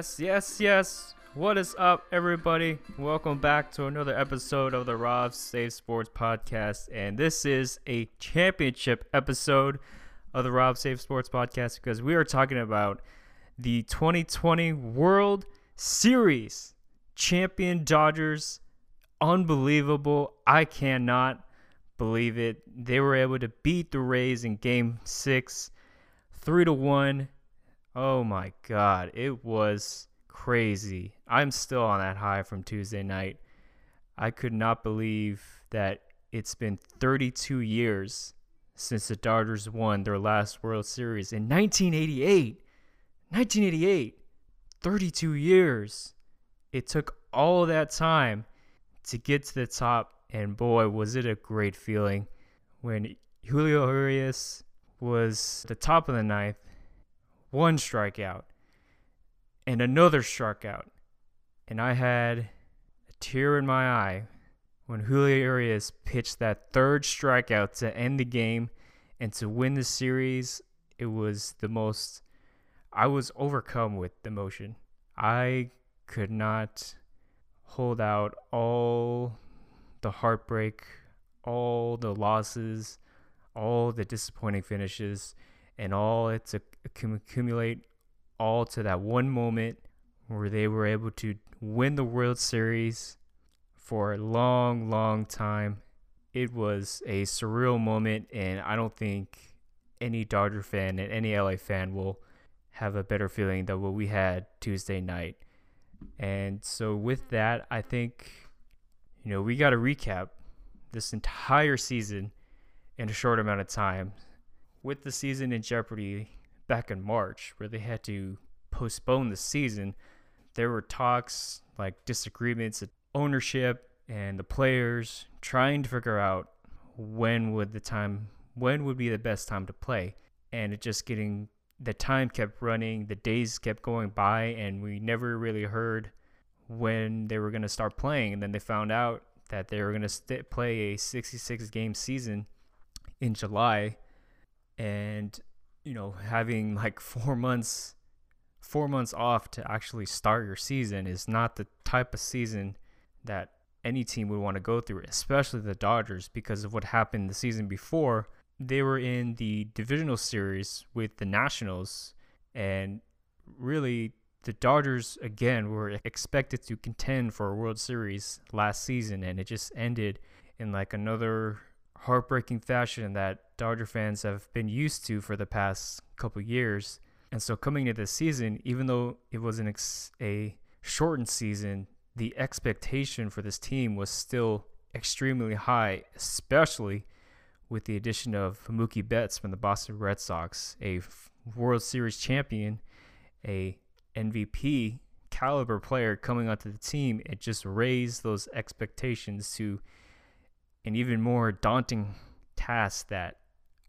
Yes, yes, yes. What is up, everybody? Welcome back to another episode of the Rob Save Sports Podcast. And this is a championship episode of the Rob Save Sports Podcast because we are talking about the 2020 World Series. Champion Dodgers. Unbelievable. I cannot believe it. They were able to beat the Rays in game six, three to one. Oh my god, it was crazy. I'm still on that high from Tuesday night. I could not believe that it's been 32 years since the Dodgers won their last World Series in 1988. 1988. 32 years. It took all that time to get to the top, and boy, was it a great feeling when Julio Urias was the top of the ninth one strikeout and another strikeout. And I had a tear in my eye when Julio Urias pitched that third strikeout to end the game and to win the series. It was the most, I was overcome with emotion. I could not hold out all the heartbreak, all the losses, all the disappointing finishes and all it to accumulate all to that one moment where they were able to win the World Series for a long, long time. It was a surreal moment, and I don't think any Dodger fan and any LA fan will have a better feeling than what we had Tuesday night. And so, with that, I think, you know, we got to recap this entire season in a short amount of time with the season in jeopardy back in March, where they had to postpone the season, there were talks like disagreements at ownership and the players trying to figure out when would the time when would be the best time to play. And it just getting the time kept running the days kept going by and we never really heard when they were going to start playing. And then they found out that they were going to st- play a 66 game season in July. And you know having like four months four months off to actually start your season is not the type of season that any team would want to go through especially the dodgers because of what happened the season before. They were in the divisional series with the nationals and really the dodgers again were expected to contend for a world series last season and it just ended in like another heartbreaking fashion that Dodger fans have been used to for the past couple years. And so coming into this season, even though it was an ex- a shortened season, the expectation for this team was still extremely high, especially with the addition of Mookie Betts from the Boston Red Sox, a World Series champion, a MVP caliber player coming onto the team. It just raised those expectations to an even more daunting task that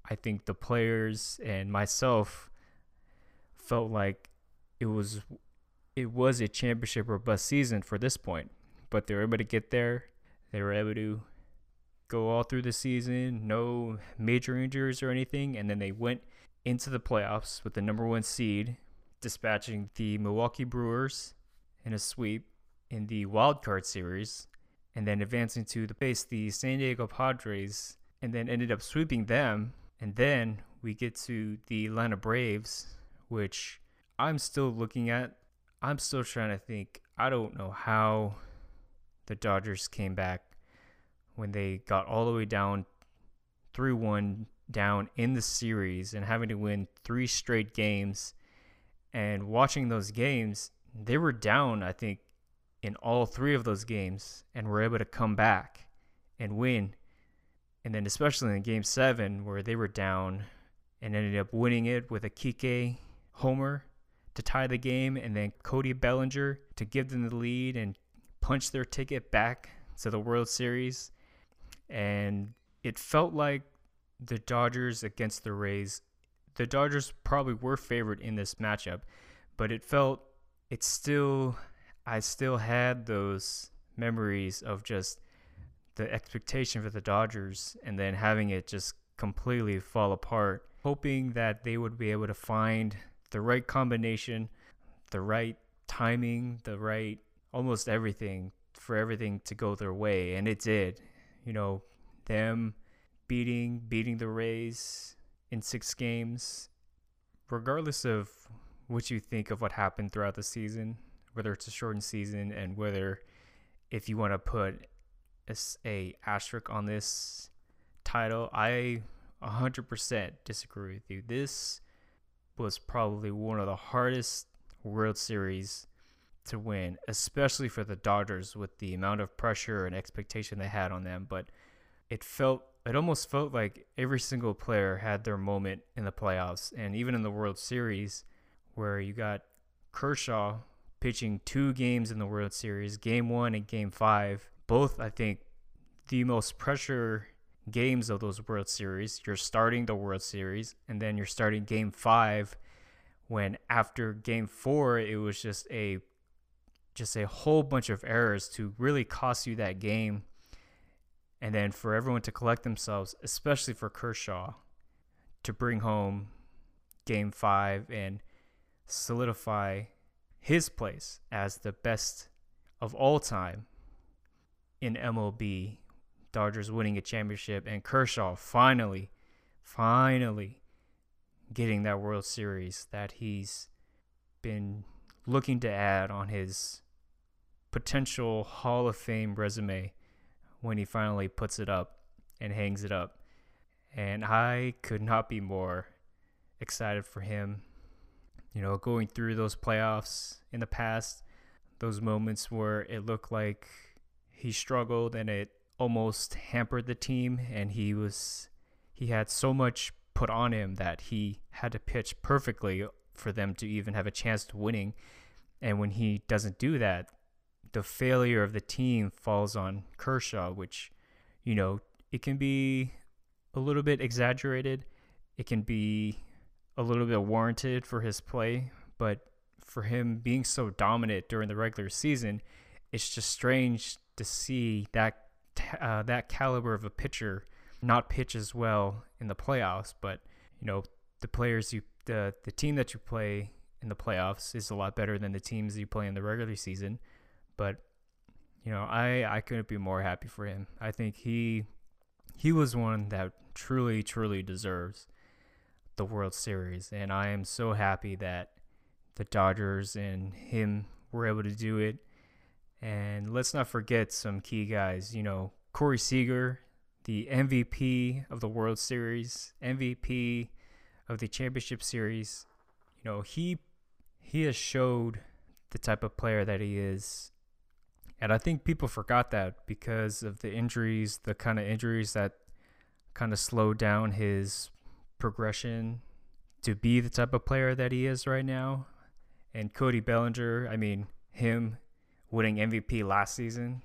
I think the players and myself felt like it was it was a championship robust season for this point. But they were able to get there. They were able to go all through the season, no major injuries or anything, and then they went into the playoffs with the number one seed, dispatching the Milwaukee Brewers in a sweep in the wild card series and then advancing to the face the San Diego Padres and then ended up sweeping them. And then we get to the Atlanta Braves which I'm still looking at. I'm still trying to think. I don't know how the Dodgers came back when they got all the way down 3-1 down in the series and having to win three straight games. And watching those games they were down I think in all three of those games and were able to come back and win. And then, especially in game seven, where they were down and ended up winning it with a Kike homer to tie the game, and then Cody Bellinger to give them the lead and punch their ticket back to the World Series. And it felt like the Dodgers against the Rays, the Dodgers probably were favored in this matchup, but it felt it still I still had those memories of just the expectation for the Dodgers and then having it just completely fall apart, hoping that they would be able to find the right combination, the right timing, the right almost everything for everything to go their way and it did. You know, them beating beating the Rays in 6 games regardless of what you think of what happened throughout the season, whether it's a shortened season and whether if you want to put a, a asterisk on this title, I 100% disagree with you. This was probably one of the hardest World Series to win, especially for the Dodgers with the amount of pressure and expectation they had on them. But it felt, it almost felt like every single player had their moment in the playoffs and even in the World Series, where you got Kershaw pitching two games in the World Series, game one and game five. Both, I think, the most pressure games of those World Series. You're starting the World Series, and then you're starting game five when after game four, it was just a just a whole bunch of errors to really cost you that game. And then for everyone to collect themselves, especially for Kershaw, to bring home game five and solidify his place as the best of all time in MLB. Dodgers winning a championship and Kershaw finally, finally getting that World Series that he's been looking to add on his potential Hall of Fame resume when he finally puts it up and hangs it up. And I could not be more excited for him. You know, going through those playoffs in the past, those moments where it looked like he struggled and it almost hampered the team and he was he had so much put on him that he had to pitch perfectly for them to even have a chance to winning. And when he doesn't do that, the failure of the team falls on Kershaw, which, you know, it can be a little bit exaggerated. It can be a little bit warranted for his play, but for him being so dominant during the regular season, it's just strange to see that uh, that caliber of a pitcher not pitch as well in the playoffs. But you know, the players you the the team that you play in the playoffs is a lot better than the teams you play in the regular season. But you know, I I couldn't be more happy for him. I think he he was one that truly truly deserves the World Series, and I am so happy that the Dodgers and him were able to do it. And let's not forget some key guys. You know, Corey Seager, the MVP of the World Series, MVP of the Championship Series. You know, he he has showed the type of player that he is. And I think people forgot that because of the injuries, the kind of injuries that kind of slowed down his progression to be the type of player that he is right now. And Cody Bellinger, I mean, him winning MVP last season,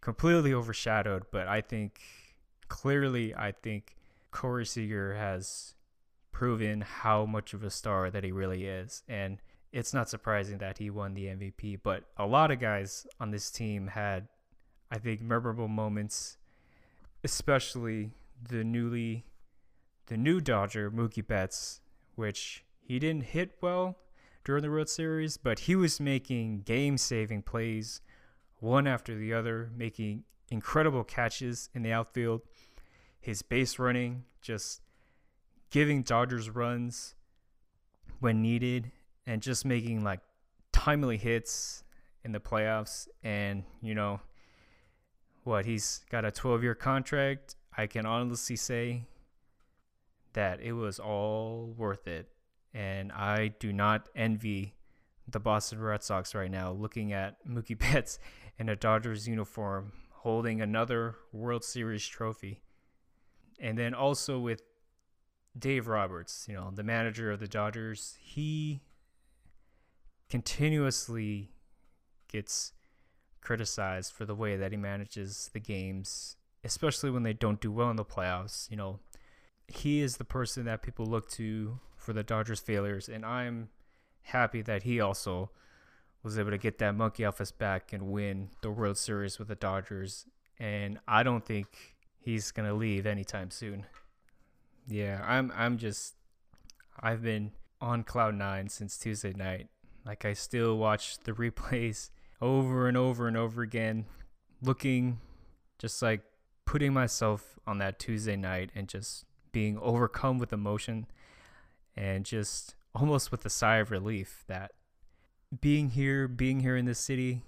completely overshadowed. But I think clearly, I think Corey Seager has proven how much of a star that he really is. And it's not surprising that he won the MVP. But a lot of guys on this team had, I think, memorable moments, especially the newly, the new Dodger, Mookie Betts, which he didn't hit well during the World Series, but he was making game saving plays one after the other, making incredible catches in the outfield. His base running, just giving Dodgers runs when needed, and just making like timely hits in the playoffs. And, you know, what, he's got a 12 year contract. I can honestly say that it was all worth it and I do not envy the Boston Red Sox right now looking at Mookie Betts in a Dodgers uniform holding another World Series trophy. And then also with Dave Roberts, you know, the manager of the Dodgers, he continuously gets criticized for the way that he manages the games, especially when they don't do well in the playoffs. You know, he is the person that people look to for the Dodgers failures, and I'm happy that he also was able to get that monkey off his back and win the World Series with the Dodgers. And I don't think he's gonna leave anytime soon. Yeah, I'm I'm just I've been on cloud nine since Tuesday night. Like I still watch the replays over and over and over again, looking just like putting myself on that Tuesday night and just being overcome with emotion and just almost with a sigh of relief that being here, being here in this city,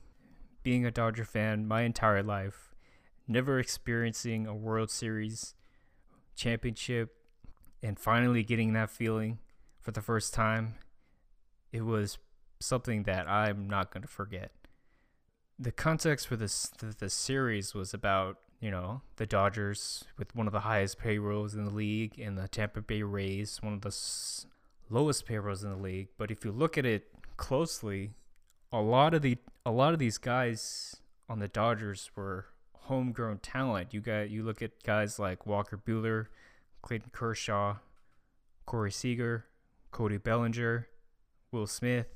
being a Dodger fan my entire life, never experiencing a World Series championship and finally getting that feeling for the first time, it was something that I'm not going to forget. The context for this the, the series was about, you know, the Dodgers with one of the highest payrolls in the league and the Tampa Bay Rays, one of the s- lowest payrolls in the league. But if you look at it closely, a lot of the a lot of these guys on the Dodgers were homegrown talent. You got you look at guys like Walker Buehler, Clayton Kershaw, Corey Seager, Cody Bellinger, Will Smith,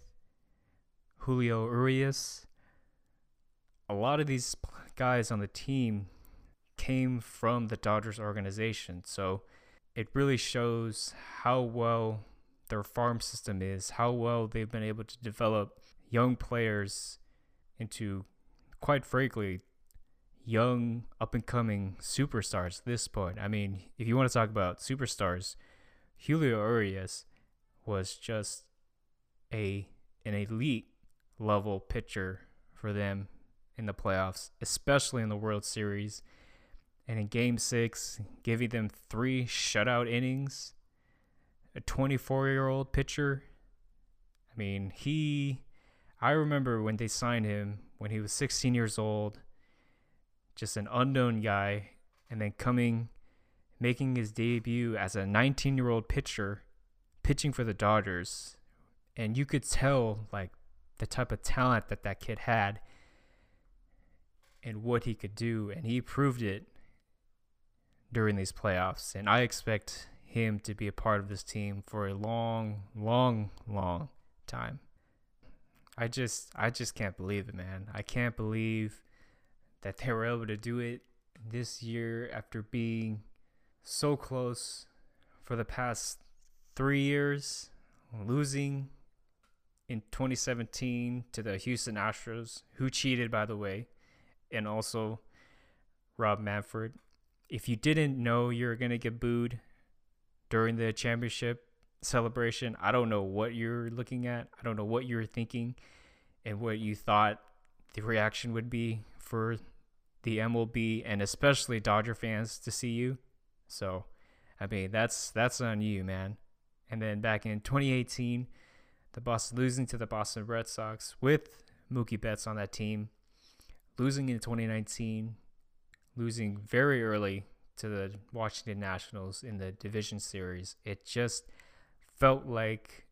Julio Urias. A lot of these guys on the team came from the Dodgers organization. So it really shows how well their farm system is, how well they've been able to develop young players into, quite frankly, young up and coming superstars at this point. I mean, if you want to talk about superstars, Julio Urias was just a an elite level pitcher for them in the playoffs, especially in the World Series. And in game six, giving them three shutout innings, a 24 year old pitcher. I mean, he, I remember when they signed him when he was 16 years old, just an unknown guy, and then coming, making his debut as a 19 year old pitcher, pitching for the Dodgers. And you could tell, like, the type of talent that that kid had and what he could do. And he proved it during these playoffs. And I expect him to be a part of this team for a long, long, long time. I just I just can't believe it, man. I can't believe that they were able to do it this year after being so close for the past 3 years, losing in 2017 to the Houston Astros, who cheated by the way, and also Rob Manfred. If you didn't know you're going to get booed during the championship celebration. I don't know what you're looking at. I don't know what you're thinking and what you thought the reaction would be for the MLB and especially Dodger fans to see you. So, I mean, that's that's on you, man. And then back in 2018, the Boston losing to the Boston Red Sox with Mookie Betts on that team, losing in 2019, losing very early to the Washington Nationals in the division series. It just felt like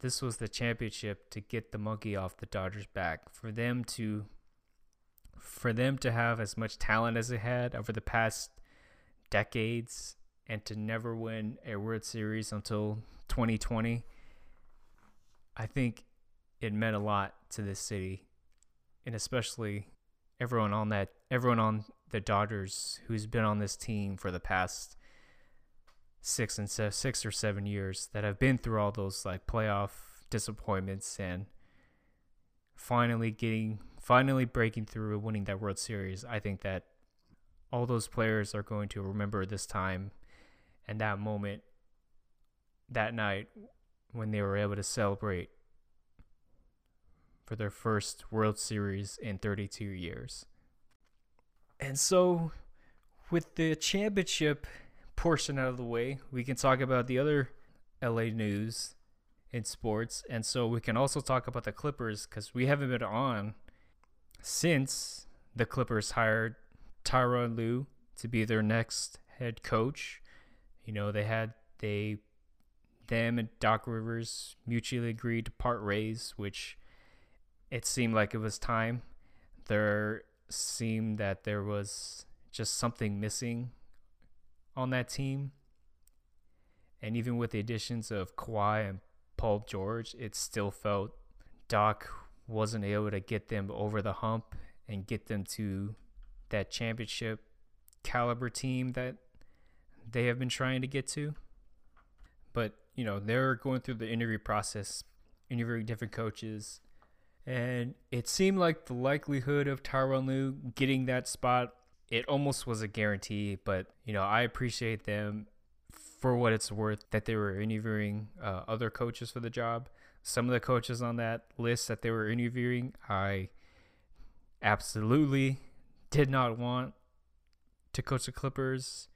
this was the championship to get the monkey off the Dodgers back for them to for them to have as much talent as they had over the past decades and to never win a World Series until 2020 I think it meant a lot to this city and especially everyone on that everyone on the Dodgers who's been on this team for the past six and se- six or seven years that have been through all those like playoff disappointments and finally getting finally breaking through and winning that World Series. I think that all those players are going to remember this time and that moment that night when they were able to celebrate for their first World Series in 32 years. And so, with the championship portion out of the way, we can talk about the other LA news in sports. And so, we can also talk about the Clippers because we haven't been on since the Clippers hired Tyronn Lue to be their next head coach. You know, they had, they, them and Doc Rivers mutually agreed to part ways, which it seemed like it was time. There seemed that there was just something missing on that team. And even with the additions of Kawhi and Paul George, it still felt Doc wasn't able to get them over the hump and get them to that championship caliber team that they have been trying to get to. But, you know, they're going through the interview process, interviewing different coaches. And it seemed like the likelihood of Tyronn Lue getting that spot, it almost was a guarantee. But, you know, I appreciate them for what it's worth that they were interviewing uh, other coaches for the job. Some of the coaches on that list that they were interviewing, I absolutely did not want to coach the Clippers.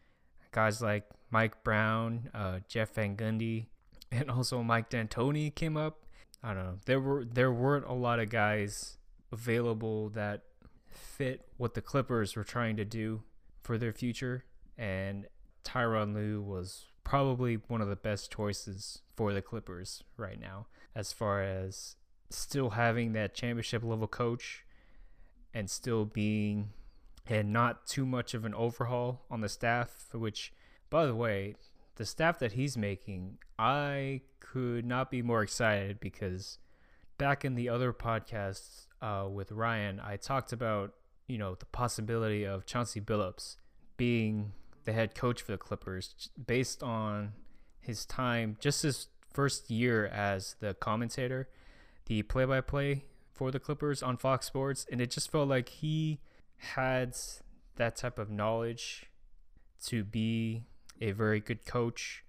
Guys like Mike Brown, uh, Jeff Van Gundy, and also Mike D'Antoni came up. I don't know. There were there weren't a lot of guys available that fit what the Clippers were trying to do for their future, and Tyronn Lue was probably one of the best choices for the Clippers right now, as far as still having that championship level coach and still being and not too much of an overhaul on the staff, which, by the way, the staff that he's making, I could not be more excited because back in the other podcasts uh, with Ryan, I talked about, you know, the possibility of Chauncey Billups being the head coach for the Clippers based on his time, just his first year as the commentator, the play by play for the Clippers on Fox Sports. And it just felt like he had that type of knowledge to be a very good coach.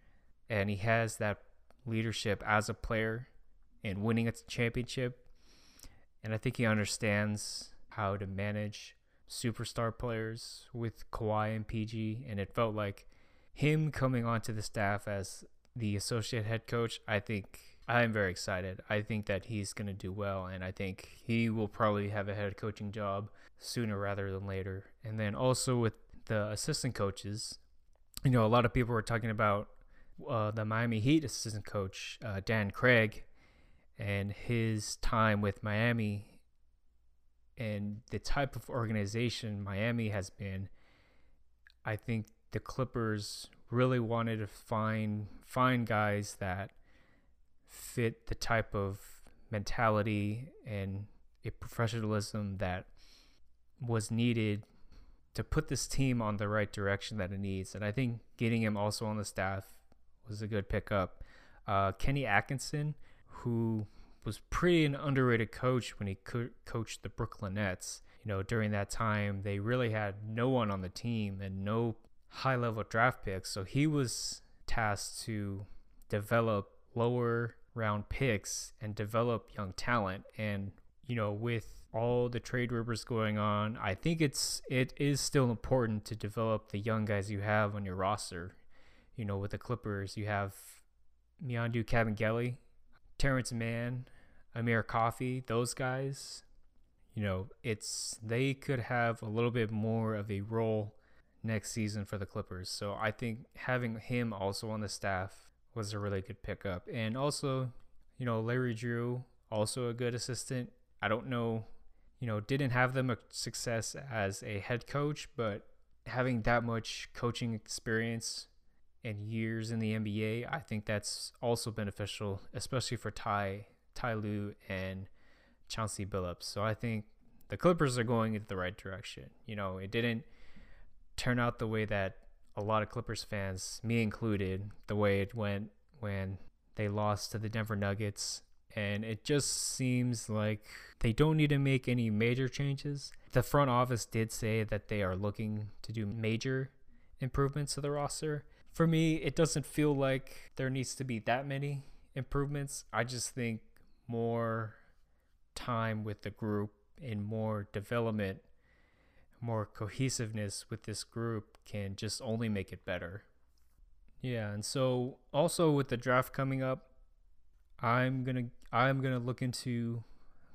And he has that leadership as a player and winning a championship. And I think he understands how to manage superstar players with Kawhi and PG, and it felt like him coming onto the staff as the associate head coach. I think I'm very excited. I think that he's going to do well, and I think he will probably have a head coaching job sooner rather than later. And then also with the assistant coaches, you know, a lot of people were talking about uh, the Miami Heat assistant coach, uh, Dan Craig, and his time with Miami and the type of organization Miami has been, I think the Clippers really wanted to find find guys that fit the type of mentality and a professionalism that was needed to put this team on the right direction that it needs. And I think getting him also on the staff was a good pickup. Uh, Kenny Atkinson, who was pretty an underrated coach when he co- coached the Brooklyn Nets. You know, during that time, they really had no one on the team and no high level draft picks. So he was tasked to develop lower round picks and develop young talent. And, you know, with all the trade rumors going on, I think it's it is still important to develop the young guys you have on your roster. You know, with the Clippers, you have Mfiondu Kabengele, Terrence Mann, Amir Coffey, those guys, you know, it's they could have a little bit more of a role next season for the Clippers. So I think having him also on the staff was a really good pickup. And also, you know, Larry Drew, also a good assistant. I don't know, you know, didn't have them a success as a head coach, but having that much coaching experience and years in the NBA, I think that's also beneficial, especially for Ty Ty Lue and Chauncey Billups. So I think the Clippers are going in the right direction. You know, it didn't turn out the way that a lot of Clippers fans, me included, the way it went when they lost to the Denver Nuggets. And it just seems like they don't need to make any major changes. The front office did say that they are looking to do major improvements to the roster. For me, it doesn't feel like there needs to be that many improvements. I just think more time with the group and more development, more cohesiveness with this group can just only make it better. Yeah, and so also with the draft coming up, I'm going to I'm going to look into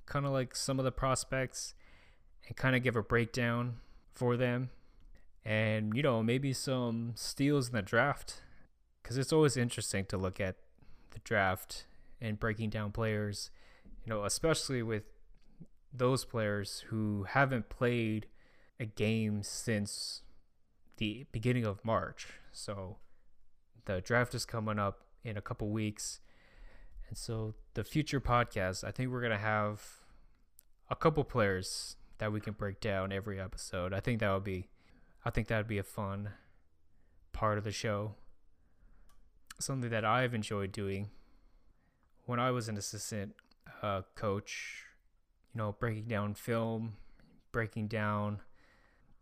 kind of like some of the prospects and kind of give a breakdown for them and you know maybe some steals in the draft cuz it's always interesting to look at the draft and breaking down players, you know, especially with those players who haven't played a game since the beginning of March. So the draft is coming up in a couple weeks. And so the future podcast, I think we're to have a couple players that we can break down every episode. I think that would be I think that would be a fun part of the show. Something that I've enjoyed doing when I was an assistant uh, coach, you know, breaking down film, breaking down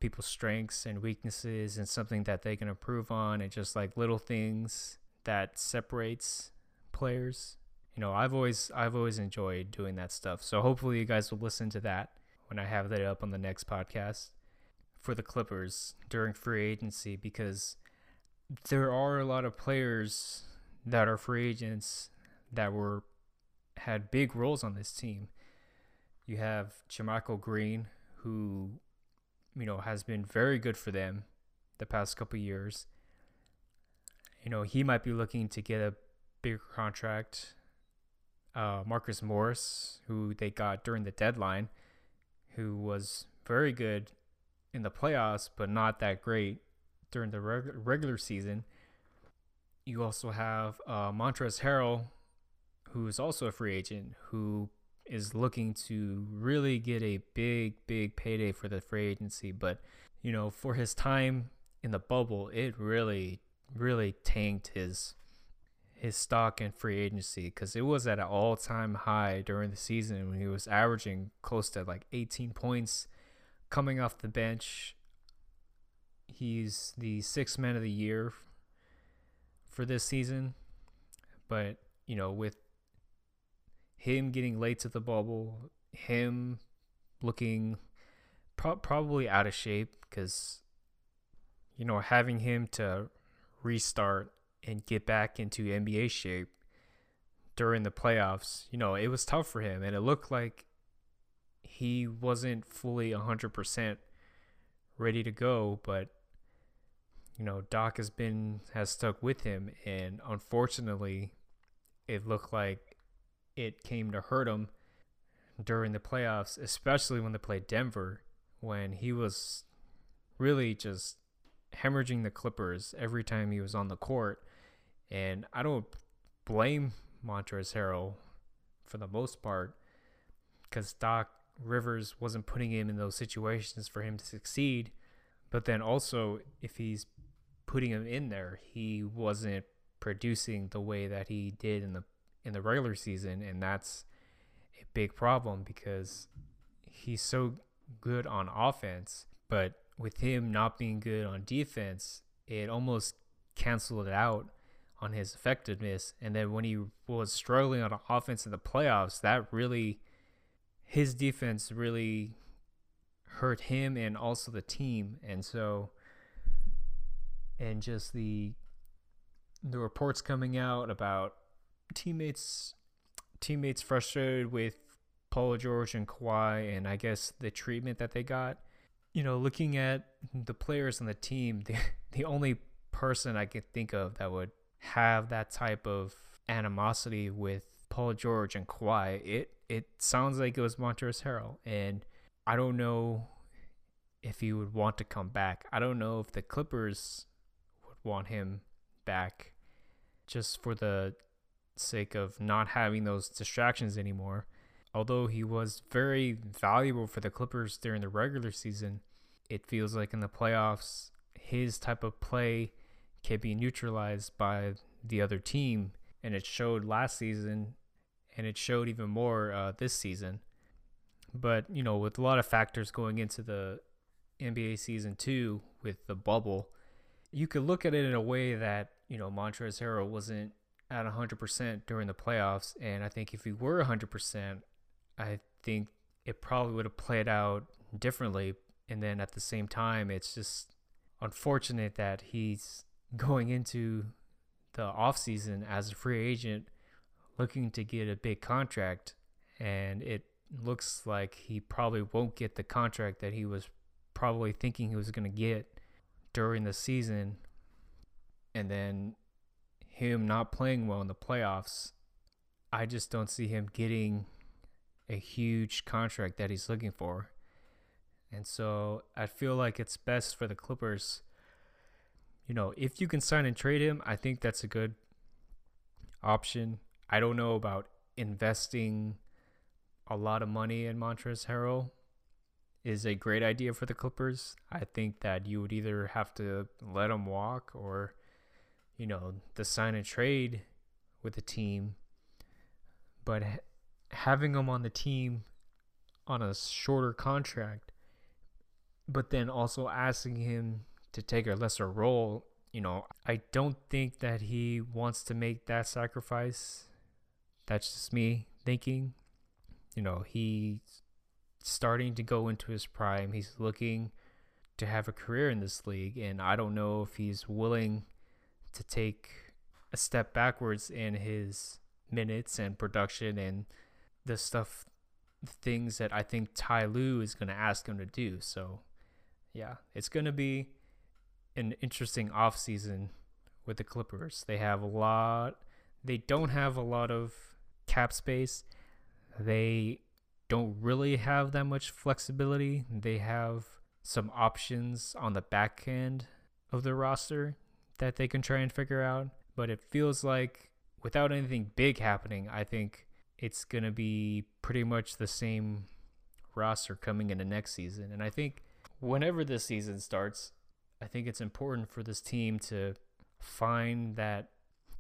people's strengths and weaknesses and something that they can improve on and just like little things that separates players. You know, I've always I've always enjoyed doing that stuff. So hopefully you guys will listen to that when I have that up on the next podcast for the Clippers during free agency because there are a lot of players that are free agents that were had big roles on this team. You have JaMychal Green, who you know has been very good for them the past couple years. You know he might be looking to get a bigger contract. Uh, Marcus Morris, who they got during the deadline, who was very good in the playoffs, but not that great during the reg- regular season. You also have uh, Montrezl Harrell, who is also a free agent, who is looking to really get a big, big payday for the free agency. But, you know, for his time in the bubble, it really, really tanked his his stock in free agency because it was at an all-time high during the season when he was averaging close to like 18 points coming off the bench. He's the sixth man of the year for this season, but you know, with him getting late to the bubble, him looking pro- probably out of shape because you know having him to restart and get back into NBA shape during the playoffs, you know, it was tough for him. And it looked like he wasn't fully 100% ready to go, but you know, Doc has been has stuck with him. And unfortunately it looked like it came to hurt him during the playoffs, especially when they played Denver when he was really just hemorrhaging the Clippers every time he was on the court and I don't blame Montrezl Harrell for the most part because Doc Rivers wasn't putting him in those situations for him to succeed. But then also, if he's putting him in there, he wasn't producing the way that he did in the in the regular season, and that's a big problem because he's so good on offense, but with him not being good on defense, it almost canceled it out on his effectiveness. And then when he was struggling on offense in the playoffs, that really, his defense really hurt him and also the team. And so, and just the the reports coming out about teammates teammates frustrated with Paul George and Kawhi, and I guess the treatment that they got. You know, looking at the players on the team, the the only person I could think of that would have that type of animosity with Paul George and Kawhi. It it sounds like it was Montrezl Harrell, and I don't know if he would want to come back. I don't know if the Clippers would want him back, just for the sake of not having those distractions anymore. Although he was very valuable for the Clippers during the regular season, it feels like in the playoffs, his type of play can be neutralized by the other team. And it showed last season, and it showed even more uh, this season. But, you know, with a lot of factors going into the NBA season two with the bubble, you could look at it in a way that, you know, Montrezl Harrell wasn't at 100% during the playoffs. And I think if he were 100%, I think it probably would have played out differently. And then at the same time, it's just unfortunate that he's going into the offseason as a free agent looking to get a big contract and it looks like he probably won't get the contract that he was probably thinking he was going to get during the season and then him not playing well in the playoffs I just don't see him getting a huge contract that he's looking for. And so I feel like it's best for the Clippers you know, if you can sign and trade him, I think that's a good option. I don't know about investing a lot of money in Montrezl Harrell is a great idea for the Clippers. I think that you would either have to let him walk or, you know, the sign and trade with the team. But having him on the team on a shorter contract, but then also asking him to take a lesser role, you know, I don't think that he wants to make that sacrifice. That's just me thinking. You know, he's starting to go into his prime. He's looking to have a career in this league, and I don't know if he's willing to take a step backwards in his minutes and production and the stuff things that I think Ty Lue is going to ask him to do. So, yeah, it's going to be an interesting offseason with the Clippers. They have a lot they don't have a lot of cap space. They don't really have that much flexibility. They have some options on the back end of the roster that they can try and figure out, but it feels like without anything big happening, I think it's going to be pretty much the same roster coming into next season. And I think whenever this season starts, I think it's important for this team to find that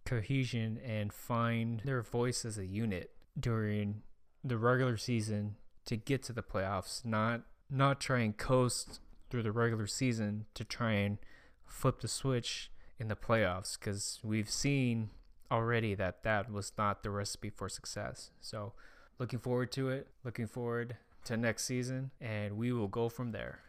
cohesion and find their voice as a unit during the regular season to get to the playoffs, not not try and coast through the regular season to try and flip the switch in the playoffs cuz we've seen already that that was not the recipe for success. So, looking forward to it, looking forward to next season and we will go from there.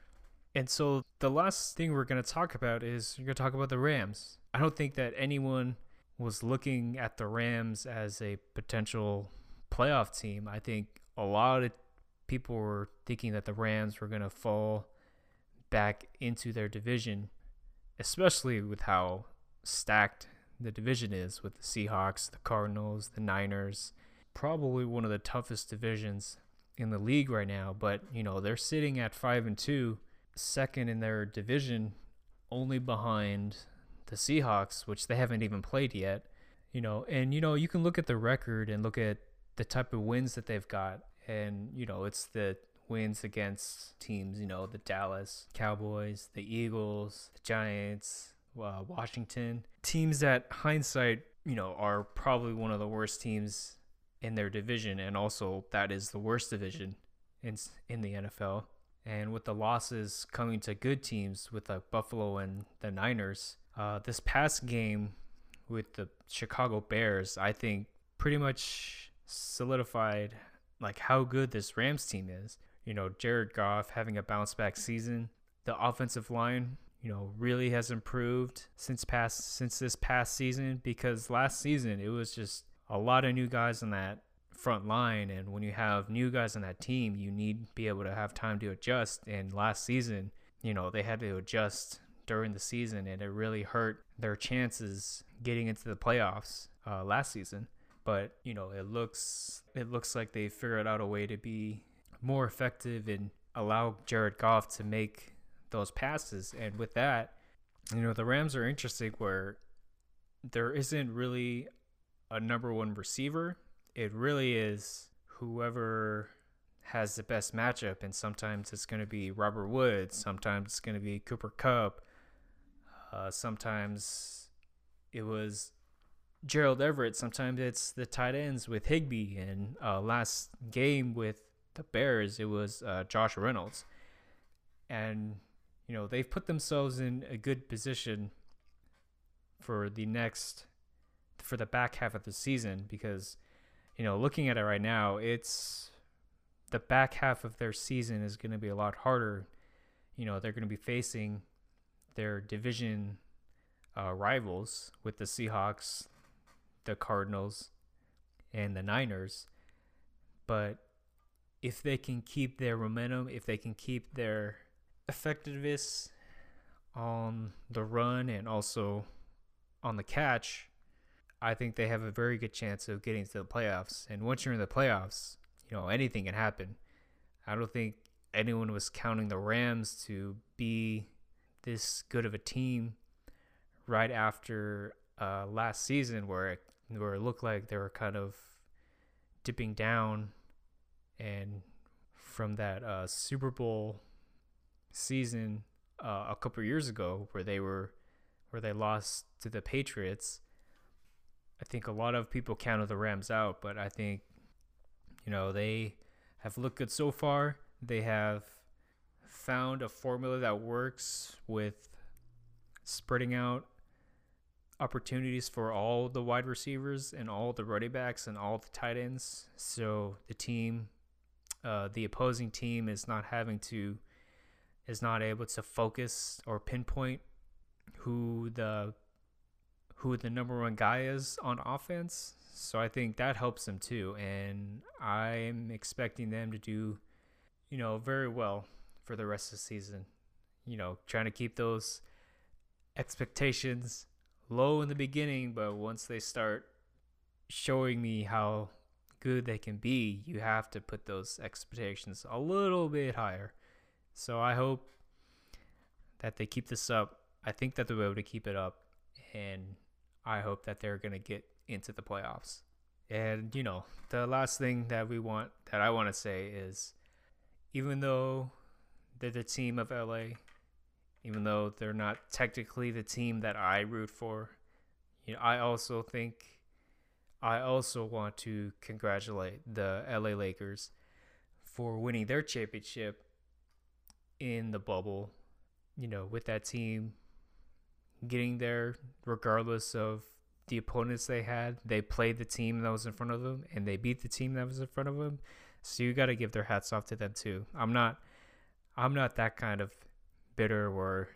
And so the last thing we're going to talk about is we're going to talk about the Rams. I don't think that anyone was looking at the Rams as a potential playoff team. I think a lot of people were thinking that the Rams were going to fall back into their division, especially with how stacked the division is with the Seahawks, the Cardinals, the Niners. Probably one of the toughest divisions in the league right now, but you know, they're sitting at 5 and 2 second in their division, only behind the Seahawks, which they haven't even played yet. You know, and you know, you can look at the record and look at the type of wins that they've got, and you know, it's the wins against teams, you know, the Dallas Cowboys, the Eagles, the Giants, uh, Washington, teams that hindsight, you know, are probably one of the worst teams in their division, and also that is the worst division in in the NFL. And with the losses coming to good teams with the Buffalo and the Niners, uh, this past game with the Chicago Bears, I think pretty much solidified like how good this Rams team is. You know, Jared Goff having a bounce back season. The offensive line, you know, really has improved since past since this past season because last season it was just a lot of new guys in that front line and when you have new guys on that team you need be able to have time to adjust. And last season you know they had to adjust during the season and it really hurt their chances getting into the playoffs uh, last season. But you know it looks it looks like they figured out a way to be more effective and allow Jared Goff to make those passes. And with that you know the Rams are interesting where there isn't really a number one receiver it really is whoever has the best matchup, and sometimes it's going to be Robert Woods, sometimes it's going to be Cooper Kupp, uh, sometimes it was Gerald Everett, sometimes it's the tight ends with Higbee, and uh, last game with the Bears, it was uh, Josh Reynolds, and you know they've put themselves in a good position for the next for the back half of the season because you know, looking at it right now, it's the back half of their season is going to be a lot harder. You know, they're going to be facing their division uh, rivals with the Seahawks, the Cardinals, and the Niners. But if they can keep their momentum, if they can keep their effectiveness on the run and also on the catch, I think they have a very good chance of getting to the playoffs. And once you're in the playoffs, you know, anything can happen. I don't think anyone was counting the Rams to be this good of a team right after uh, last season where it, where it looked like they were kind of dipping down and from that uh, Super Bowl season uh, a couple years ago where they were where they lost to the Patriots. I think a lot of people counted the Rams out, but I think you know they have looked good so far. They have found a formula that works with spreading out opportunities for all the wide receivers and all the running backs and all the tight ends. So the team, uh, the opposing team, is not having to, is not able to focus or pinpoint who the who the number one guy is on offense. So I think that helps them too, and I'm expecting them to do, you know, very well for the rest of the season. You know, trying to keep those expectations low in the beginning, but once they start showing me how good they can be, you have to put those expectations a little bit higher. So I hope that they keep this up. I think that they'll be able to keep it up, and I hope that they're going to get into the playoffs. And, you know, the last thing that we want, that I want to say is even though they're the team of LA, even though they're not technically the team that I root for. You know, I also think I also want to congratulate the LA Lakers for winning their championship in the bubble. You know, with that team getting there regardless of the opponents they had. They played the team that was in front of them and they beat the team that was in front of them. So you got to give their hats off to them too. I'm not I'm not that kind of bitter where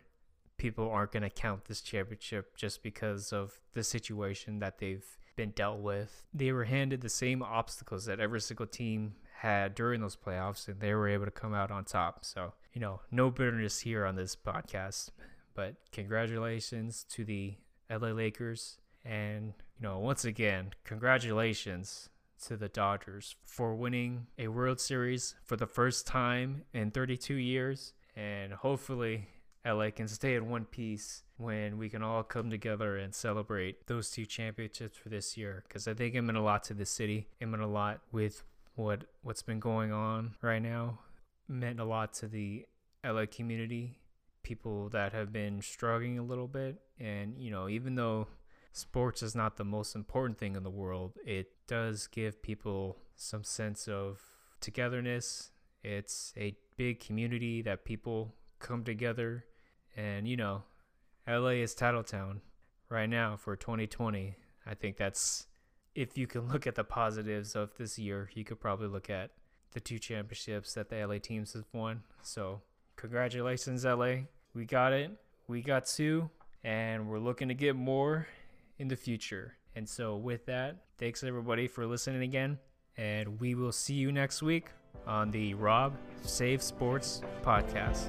people aren't going to count this championship just because of the situation that they've been dealt with. They were handed the same obstacles that every single team had during those playoffs, and they were able to come out on top. So, you know, no bitterness here on this podcast, but congratulations to the LA Lakers. And, you know, once again, congratulations to the Dodgers for winning a World Series for the first time in 32 years and hopefully LA can stay in one piece when we can all come together and celebrate those two championships for this year because I think it meant a lot to the city. It meant a lot with what what's been going on right now. Meant a lot to the LA community, people that have been struggling a little bit and you know, even though sports is not the most important thing in the world, it does give people some sense of togetherness. It's a big community that people come together. And, you know, LA is Titletown right now for 2020. I think that's, if you can look at the positives of this year, you could probably look at the two championships that the LA teams have won. So, congratulations, LA. We got it. We got two, and we're looking to get more in the future. And so, with that, thanks everybody for listening again. And we will see you next week on the Rob Save Sports podcast.